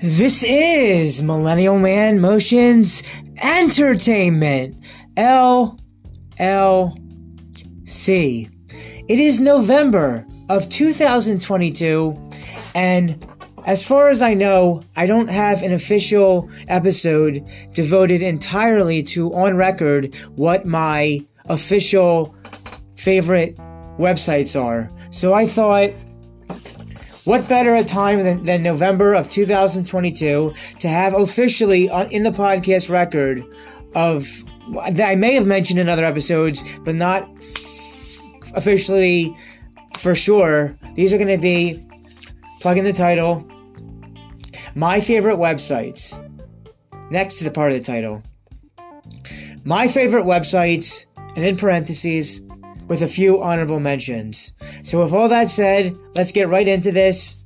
This is Millennial Man Motions Entertainment. L L C. It is November of 2022, and as far as I know, I don't have an official episode devoted entirely to on record what my official favorite websites are. So I thought what better a time than, than November of 2022 to have officially on, in the podcast record of that I may have mentioned in other episodes, but not officially for sure. These are going to be plug in the title, my favorite websites, next to the part of the title. My favorite websites, and in parentheses, with a few honorable mentions. So with all that said, let's get right into this.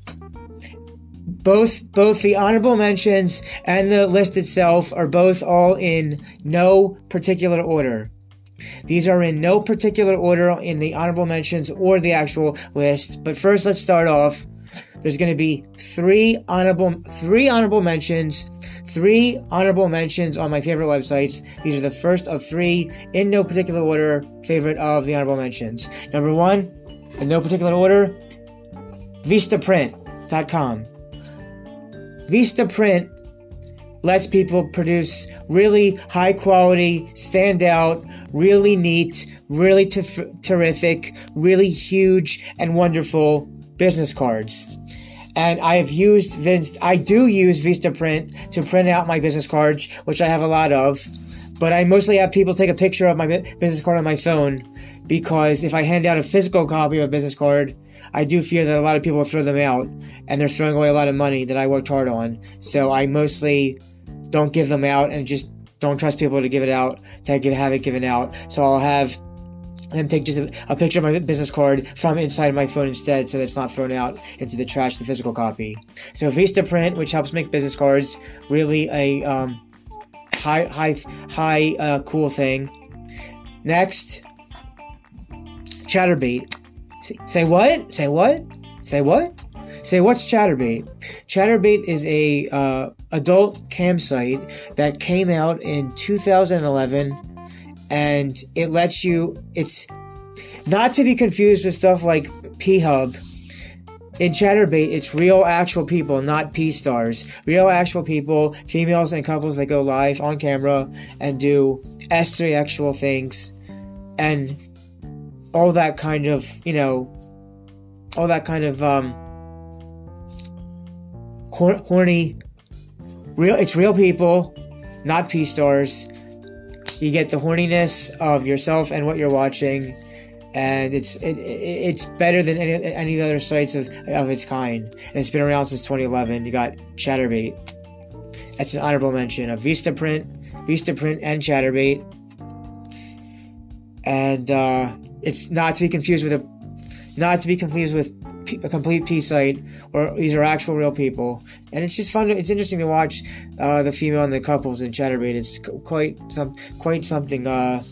Both both the honorable mentions and the list itself are both all in no particular order. These are in no particular order in the honorable mentions or the actual list. But first, let's start off. There's going to be three honorable three honorable mentions three honorable mentions on my favorite websites. These are the first of three in no particular order favorite of the honorable mentions. Number one, in no particular order, Vistaprint.com. Vistaprint lets people produce really high quality, stand out, really neat, really terrific, really huge and wonderful business cards and I have used Vince. I do use VistaPrint to print out my business cards, which I have a lot of. But I mostly have people take a picture of my business card on my phone because if I hand out a physical copy of a business card, I do fear that a lot of people throw them out and they're throwing away a lot of money that I worked hard on. So I mostly don't give them out and just don't trust people to give it out to have it given out. So I'll have and take just a, a, picture of my business card from inside my phone instead so that it's not thrown out into the trash, the physical copy. So Vistaprint, which helps make business cards, really a um, high, high, high, uh, cool thing. Next, Chaturbate. Say what? Say what? Say what? Say what's Chaturbate? Chaturbate is a uh, adult campsite that came out in 2011 and it lets you it's not to be confused with stuff like P-Hub. In Chaturbate, it's real actual people, not P stars. Real actual people, females and couples that go live on camera and do S3 actual things and all that kind of, you know, all that kind of um horny real it's real people, not P stars you get the horniness of yourself and what you're watching and it's it, it's better than any any other sites of of its kind. And it's been around since 2011. You got Chaturbate That's an honorable mention of VistaPrint, VistaPrint, and Chaturbate And uh, it's not to be confused with a not to be confused with a complete P site, or these are actual real people, and it's just fun. To, it's interesting to watch uh, the female and the couples in Chaturbate. It's quite some quite something uh,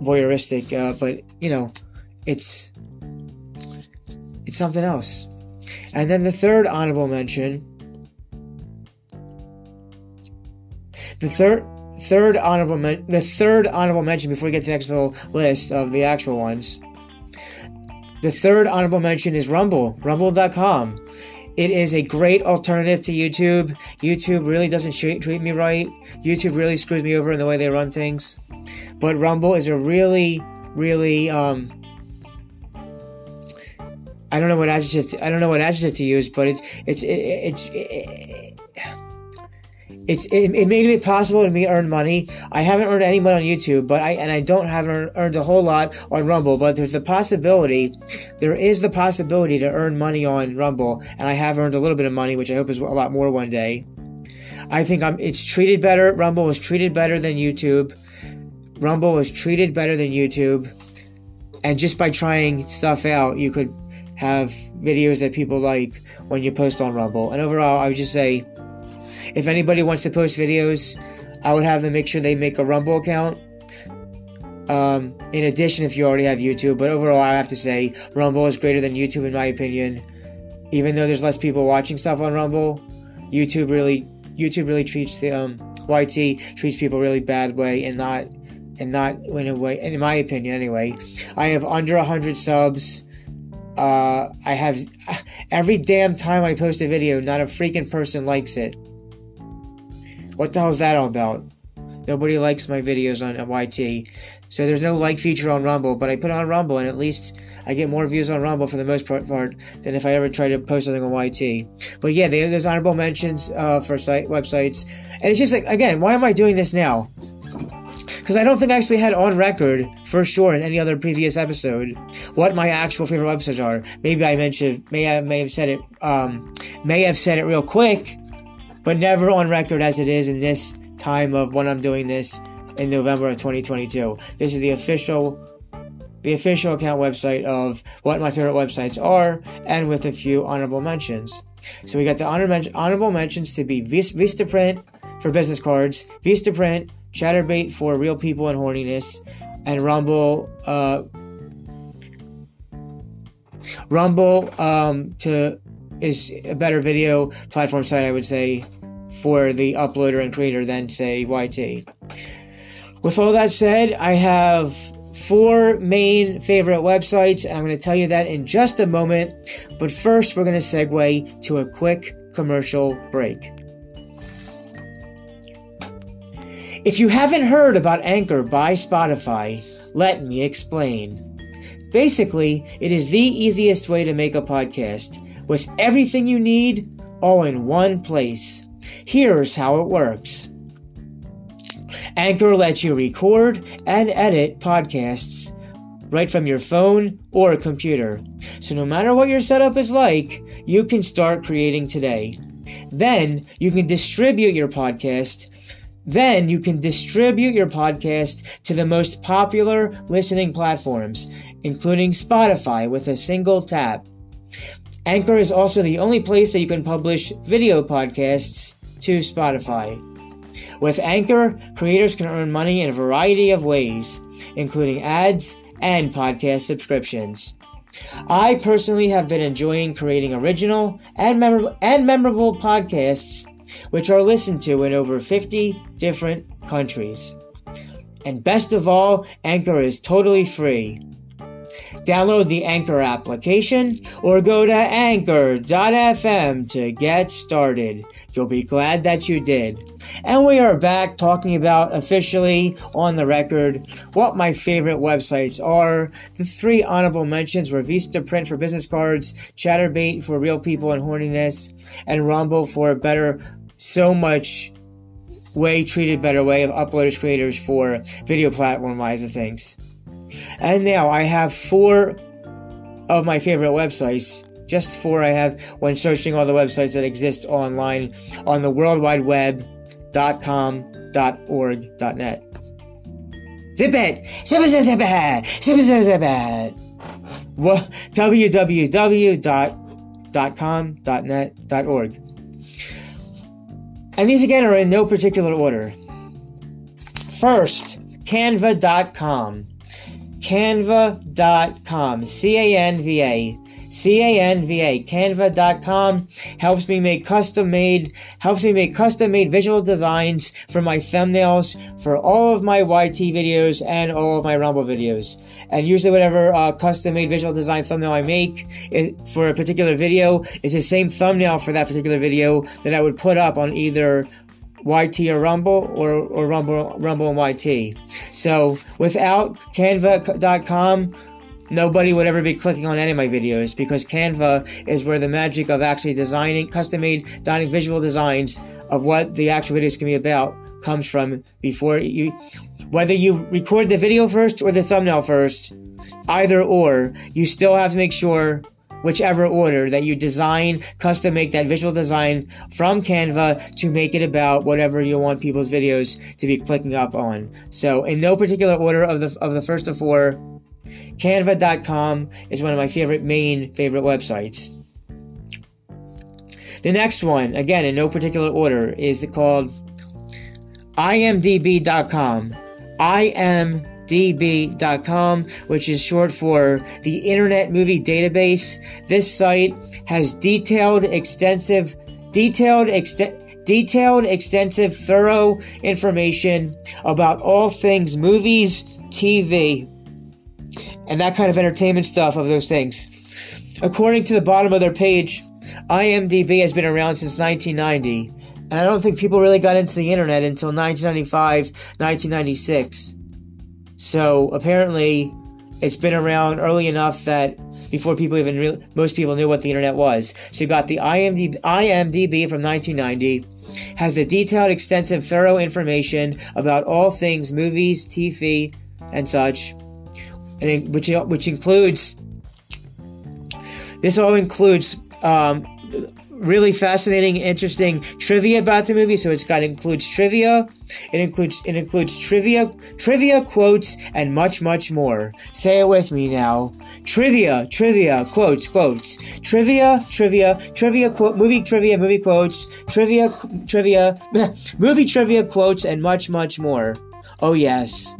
voyeuristic, uh, but you know, it's it's something else. And then the third honorable mention, the third third honorable men- the third honorable mention before we get to the actual list of the actual ones the third honorable mention is Rumble, rumble.com. It is a great alternative to YouTube. YouTube really doesn't treat me right. YouTube really screws me over in the way they run things. But Rumble is a really, really, um, I don't know what adjective to, I don't know what adjective to use, but it's it's it, it's it, it's it, it made it possible to me earn money. I haven't earned any money on YouTube, but I and I don't have earned, a whole lot on Rumble. But there's the possibility, there is the possibility to earn money on Rumble, and I have earned a little bit of money, which I hope is a lot more one day. I think I'm. It's treated better. Rumble is treated better than YouTube. Rumble is treated better than YouTube, and just by trying stuff out, you could have videos that people like when you post on Rumble. And overall, I would just say if anybody wants to post videos, I would have them make sure they make a Rumble account. Um, in addition, if you already have YouTube, but overall, I have to say Rumble is greater than YouTube in my opinion. Even though there's less people watching stuff on Rumble, YouTube really YouTube really treats the um, YT treats people really bad way and not and not in a way in my opinion anyway. I have under a hundred subs. Uh, I have every damn time I post a video, not a freaking person likes it. What the hell is that all about? Nobody likes my videos on YT. So there's no like feature on Rumble, but I put on Rumble and at least I get more views on Rumble for the most part than if I ever try to post something on YT. But yeah, there's honorable mentions uh, for site websites. And it's just like, again, why am I doing this now? Because I don't think I actually had on record, for sure, in any other previous episode, what my actual favorite websites are. Maybe I mentioned, may I may have said it, um, may have said it real quick, but never on record as it is in this time of when I'm doing this in November of 2022. This is the official the official account website of what my favorite websites are and with a few honorable mentions. So we got the honor men- honorable mentions to be Vistaprint for business cards, Vistaprint, Chaturbate for real people and horniness, and Rumble uh, Rumble um, to is a better video platform site I would say for the uploader and creator than say YT. With all that said, I have four main favorite websites, I'm going to tell you that in just a moment. But first, we're going to segue to a quick commercial break. If you haven't heard about Anchor by Spotify, let me explain. Basically, it is the easiest way to make a podcast with everything you need all in one place. Here's how it works. Anchor lets you record and edit podcasts right from your phone or computer. So no matter what your setup is like, you can start creating today. Then you can distribute your podcast. Then you can distribute your podcast to the most popular listening platforms, including Spotify with a single tap. Anchor is also the only place that you can publish video podcasts to Spotify. With Anchor, creators can earn money in a variety of ways, including ads and podcast subscriptions. I personally have been enjoying creating original and, memorable, and memorable podcasts which are listened to in over 50 different countries. And best of all, Anchor is totally free. Download the Anchor application or go to anchor.fm to get started. You'll be glad that you did. And we are back talking about officially on the record what my favorite websites are. The three honorable mentions were Vistaprint for business cards, Chaturbate for real people and horniness, and Rumble for a better, so much way treated better way of uploaders creators for video platform wise of things. And now I have four of my favorite websites. Just four I have when searching all the websites that exist online on the World Wide Web dot com dot org dot net. Zip it! Zip it, zip it! Zip it, zip it, zip it! www.com.net.org. And these again are in no particular order. First, canva.com canva.com. C A N V A. C A N V A. Canva.com helps me make custom made, helps me make custom made visual designs for my thumbnails for all of my YT videos and all of my Rumble videos. And usually whatever uh, custom made visual design thumbnail I make is, for a particular video is the same thumbnail for that particular video that I would put up on either YT or Rumble or, or Rumble, Rumble and YT. So without Canva.com, nobody would ever be clicking on any of my videos because Canva is where the magic of actually designing custom made dining visual designs of what the actual videos can be about comes from before you whether you record the video first or the thumbnail first either or you still have to make sure whichever order that you design, custom make that visual design from Canva to make it about whatever you want people's videos to be clicking up on. So in no particular order of the, of the first of four, canva.com is one of my favorite main favorite websites. The next one, again in no particular order, is called imdb.com. I am db.com, which is short for the Internet Movie Database. This site has detailed, extensive detailed, ext- detailed, extensive, thorough information about all things movies, TV, and that kind of entertainment stuff of those things. According to the bottom of their page, IMDb has been around since 1990, and I don't think people really got into the internet until 1995, 1996. So apparently, it's been around early enough that before people even most people knew what the internet was. So you got the IMDb, IMDb from 1990 has the detailed, extensive, thorough information about all things movies, TV, and such, and which which includes this all includes um, really fascinating, interesting trivia about the movie. So it's got includes trivia, it includes it includes trivia, trivia quotes, and much much more. Say it with me now. Trivia, trivia, quotes, quotes, trivia, trivia, trivia quote, movie trivia, movie quotes, trivia, trivia, movie trivia quotes, and much much more. Oh yes.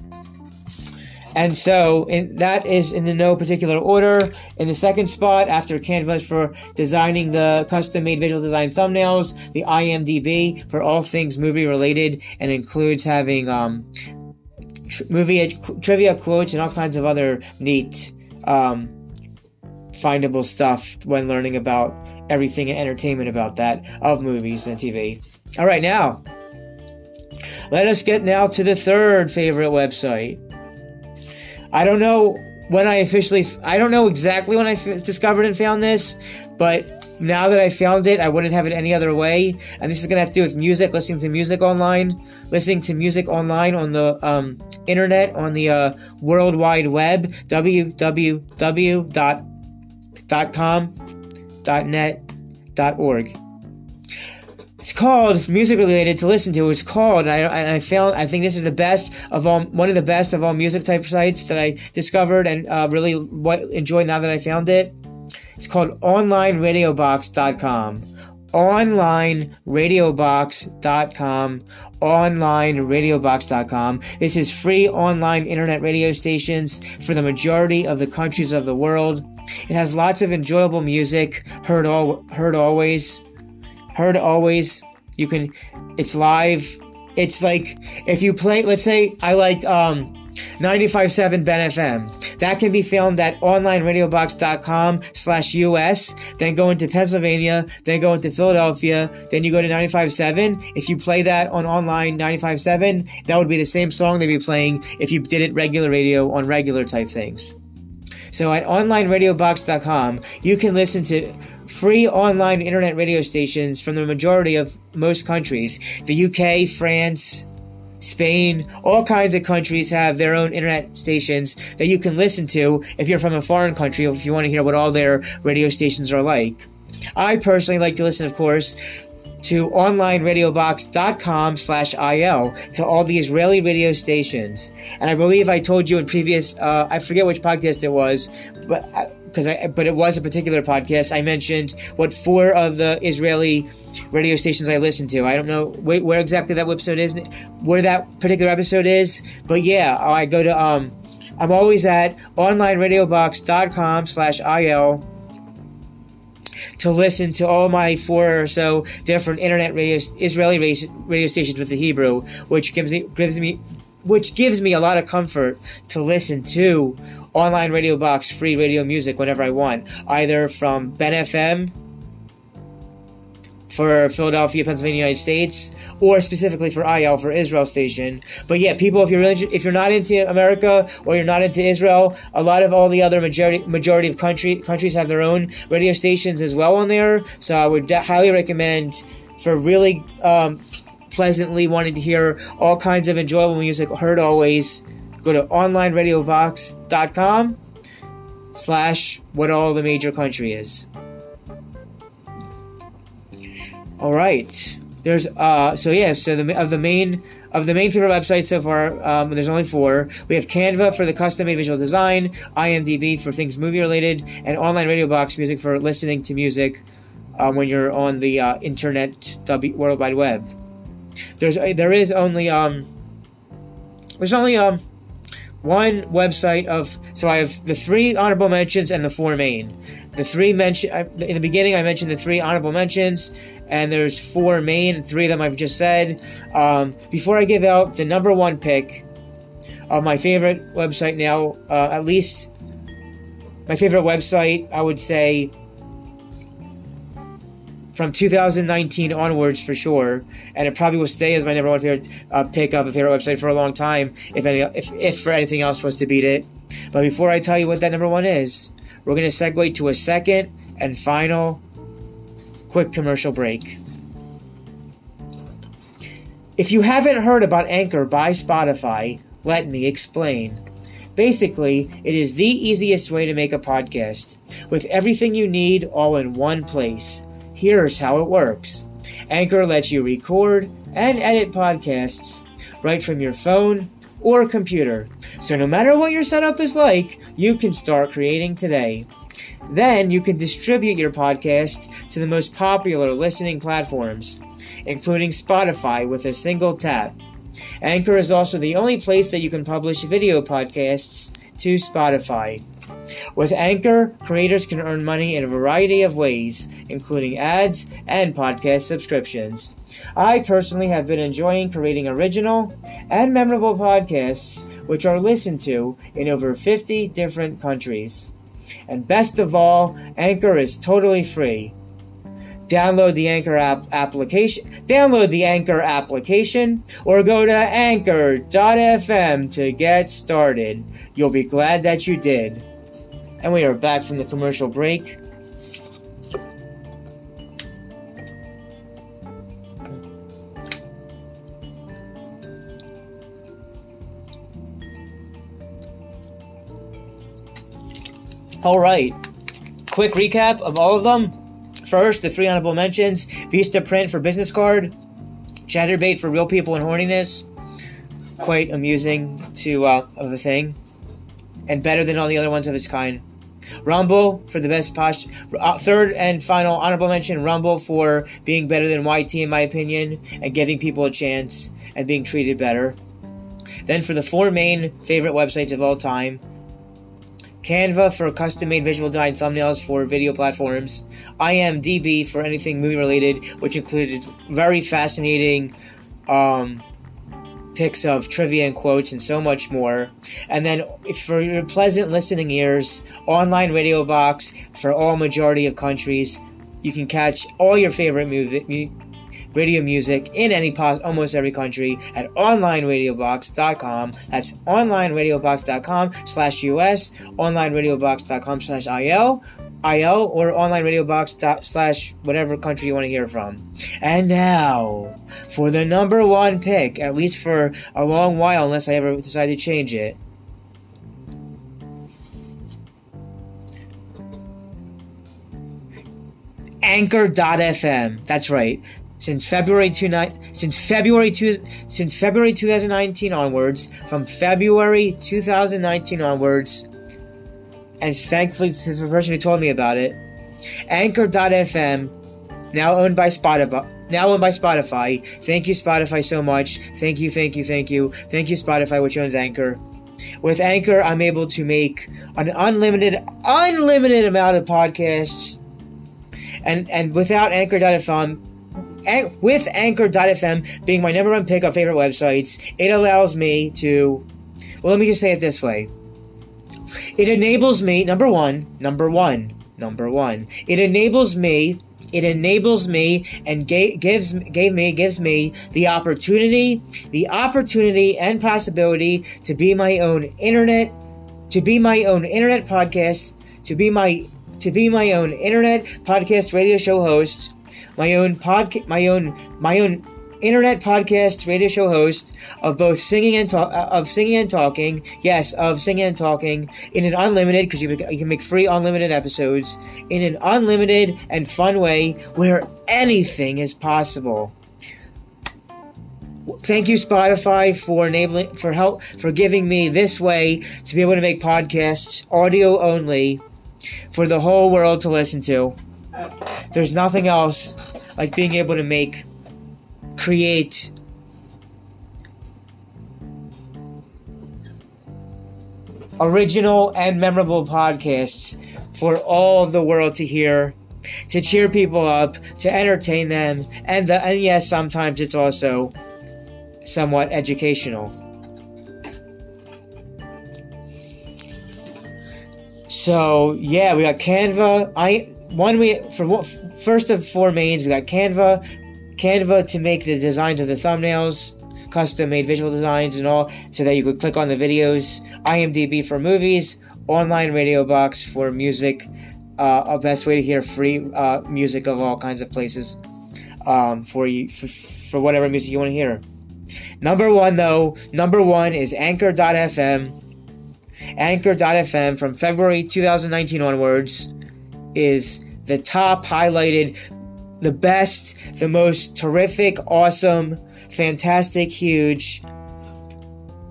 And so in, that is in no particular order. In the second spot, after Canvas for designing the custom made visual design thumbnails, the IMDb for all things movie related and includes having um, tr- movie trivia quotes and all kinds of other neat um, findable stuff when learning about everything and entertainment about that of movies and TV. All right, now let us get now to the third favorite website. I don't know when I officially, I don't know exactly when I f- discovered and found this, but now that I found it, I wouldn't have it any other way. And this is gonna have to do with music, listening to music online, listening to music online on the um, internet, on the uh, World Wide Web, www.com.net.org it's called music related to listen to. It's called. I, I found. I think this is the best of all. One of the best of all music type sites that I discovered and uh, really enjoyed now that I found it. It's called OnlineRadioBox.com. OnlineRadioBox.com. OnlineRadioBox.com. This is free online internet radio stations for the majority of the countries of the world. It has lots of enjoyable music, heard all heard always heard always. You can, it's live. It's like if you play, let's say I like um, 95.7 Ben FM. That can be found at onlineradiobox.com slash US. Then go into Pennsylvania. Then go into Philadelphia. Then you go to 95.7. If you play that on online 95.7, that would be the same song they'd be playing if you did it regular radio on regular type things. So at onlineradiobox.com, you can listen to free online internet radio stations from the majority of most countries. The UK, France, Spain, all kinds of countries have their own internet stations that you can listen to if you're from a foreign country, or if you want to hear what all their radio stations are like. I personally like to listen, of course, to onlineradiobox.com slash IL to all the Israeli radio stations. And I believe I told you in previous, uh, I forget which podcast it was, but because uh, I, but it was a particular podcast. I mentioned what four of the Israeli radio stations I listen to. I don't know where, where exactly that episode is, where that particular episode is, but yeah, I go to, um, I'm always at onlineradiobox.com slash IL to listen to all my four or so different internet radio, Israeli radio stations with the Hebrew, which gives me gives me which gives me a lot of comfort to listen to online radio box free radio music whenever I want, either from Ben FM for Philadelphia, Pennsylvania, United States, or specifically for IL for Israel station. But yeah, people, if you're really, if you're not into America or you're not into Israel, a lot of all the other majority majority of country countries have their own radio stations as well on there. So I would de- highly recommend for really um, pleasantly wanting to hear all kinds of enjoyable music heard always. Go to onlineradiobox.com slash what all the major country is. All right. There's uh so yeah so the of the main of the main favorite websites so far um, there's only four. We have Canva for the custom made visual design, IMDb for things movie related, and Online Radio Box Music for listening to music um, when you're on the uh, internet w- World Wide Web. There's there is only um there's only um one website of so I have the three honorable mentions and the four main. The three mention in the beginning I mentioned the three honorable mentions, and there's four main. Three of them I've just said. Um, before I give out the number one pick of my favorite website now, uh, at least my favorite website, I would say from 2019 onwards for sure, and it probably will stay as my number one favorite uh, pick of a favorite website for a long time. If any, if if for anything else was to beat it, but before I tell you what that number one is, we're gonna segue to a second and final quick commercial break. If you haven't heard about Anchor by Spotify, let me explain. Basically, it is the easiest way to make a podcast, with everything you need all in one place. Here's how it works Anchor lets you record and edit podcasts right from your phone or computer. So no matter what your setup is like, you can start creating today. Then you can distribute your podcast to the most popular listening platforms, including Spotify with a single tap. Anchor is also the only place that you can publish video podcasts to Spotify. With Anchor, creators can earn money in a variety of ways, including ads and podcast subscriptions. I personally have been enjoying creating original and memorable podcasts which are listened to in over 50 different countries. And best of all, Anchor is totally free. Download the Anchor app application. Download the Anchor application or go to anchor.fm to get started. You'll be glad that you did. And we are back from the commercial break. All right. Quick recap of all of them. First, the three honorable mentions Vista Print for business card, Chaturbate for real people and horniness. Quite amusing to uh, of the thing, and better than all the other ones of its kind. Rumble for the best posture. Uh, third and final honorable mention Rumble for being better than YT in my opinion and giving people a chance and being treated better. Then for the four main favorite websites of all time Canva for custom made visual design thumbnails for video platforms, IMDb for anything movie related, which included very fascinating um, pics of trivia and quotes and so much more. And then for your pleasant listening ears, online radio box for all majority of countries. You can catch all your favorite movie, radio music in any pos- almost every country at onlineradiobox.com. That's onlineradiobox.com slash US, onlineradiobox.com slash IL, IL, or onlineradiobox slash whatever country you want to hear from. And now, for the number one pick, at least for a long while, unless I ever decide to change it. Anchor.fm. That's right since February two since February two since February 2019 onwards, from February 2019 onwards, and thankfully to the person who told me about it, Anchor.fm, now owned by Spotify. Now owned by Spotify. Thank you, Spotify, so much. Thank you, thank you, thank you. Thank you, Spotify, which owns Anchor. With Anchor, I'm able to make an unlimited, unlimited amount of podcasts. And, and without Anchor.fm, with Anchor.fm being my number one pick of favorite websites, it allows me to. Well, let me just say it this way. It enables me, number one, number one, number one. It enables me it enables me and ga- gives gave me gives me the opportunity the opportunity and possibility to be my own internet to be my own internet podcast to be my to be my own internet podcast radio show host my own podcast, my own, my own internet podcast radio show host of both singing and talk uh, of singing and talking yes of singing and talking in an unlimited because you, you can make free unlimited episodes in an unlimited and fun way where anything is possible. Thank you spotify for enabling for help for giving me this way to be able to make podcasts audio only for the whole world to listen to. There's nothing else like being able to make, create, original and memorable podcasts for all of the world to hear, to cheer people up, to entertain them, and the, and yes, sometimes it's also somewhat educational. So yeah, we got Canva. I one we for first of four mains we got Canva, Canva to make the designs of the thumbnails, custom made visual designs and all, so that you could click on the videos. IMDb for movies, online radio box for music. Uh, a best way to hear free uh, music of all kinds of places um, for you for, for whatever music you want to hear. Number one though, number one is Anchor.fm. Anchor.fm from February 2019 onwards is the top highlighted, the best, the most terrific, awesome, fantastic, huge,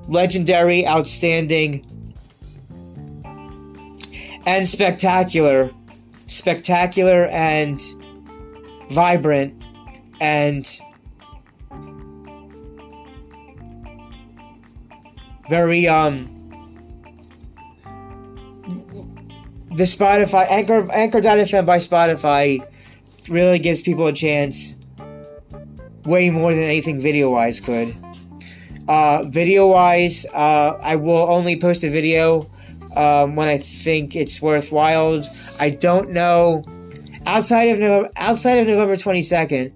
legendary, outstanding, and spectacular, spectacular and vibrant and very um the Spotify Anchor Anchor.fm by Spotify really gives people a chance way more than anything video wise could. Uh, video wise, uh, I will only post a video um, when I think it's worthwhile. I don't know outside of November, outside of November twenty second.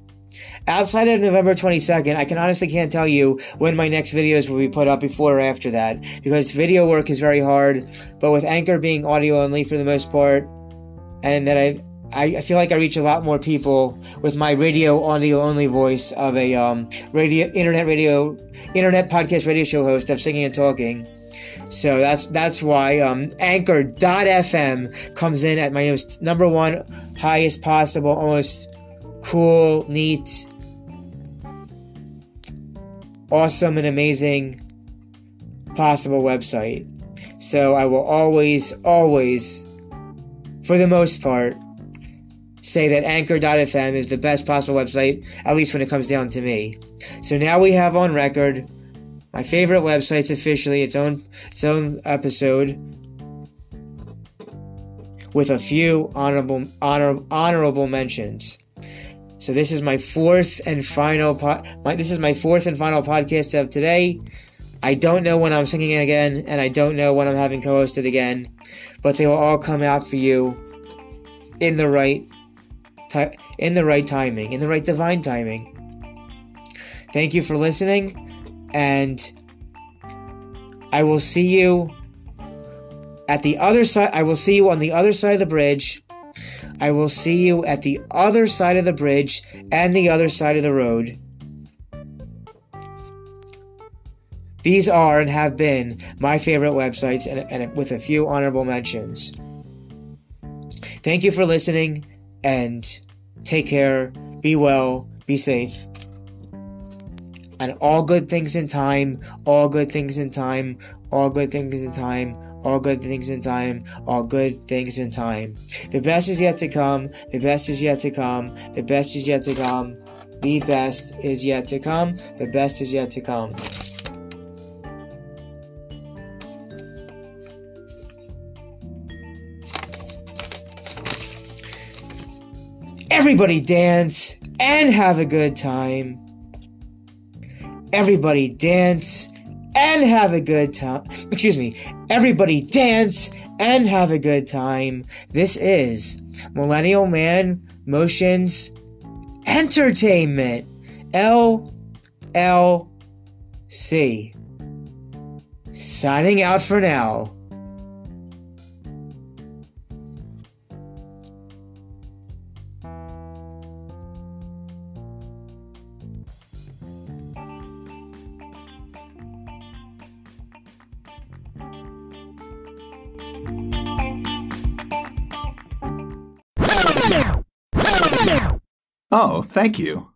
Outside of November 22nd, I can honestly can't tell you when my next videos will be put up before or after that because video work is very hard. But with Anchor being audio only for the most part, and that I I feel like I reach a lot more people with my radio audio only voice of a um, radio internet radio internet podcast radio show host of singing and talking. So that's that's why um, Anchor.fm comes in at my most number one highest possible, almost cool, neat, awesome, and amazing possible website. So I will always, always, for the most part, say that Anchor.fm is the best possible website, at least when it comes down to me. So now we have on record my favorite website's officially its own its own episode with a few honorable honor, honorable mentions. So this is my fourth and final po- my, this is my fourth and final podcast of today. I don't know when I'm singing again, and I don't know when I'm having co-hosted again, but they will all come out for you in the right ti- in the right timing, in the right divine timing. Thank you for listening, and I will see you at the other side. I will see you on the other side of the bridge I will see you at the other side of the bridge and the other side of the road. These are and have been my favorite websites, and, and with a few honorable mentions. Thank you for listening, and take care, be well, be safe. And all good things in time, all good things in time, all good things in time, all good things in time, all good things in time. The best is yet to come, the best is yet to come, the best is yet to come, the best is yet to come, the best is yet to come. Everybody dance and have a good time. Everybody dance and have a good time. Excuse me. Everybody dance and have a good time. This is Millennial Man Motions Entertainment. L L C. Signing out for now. Thank you.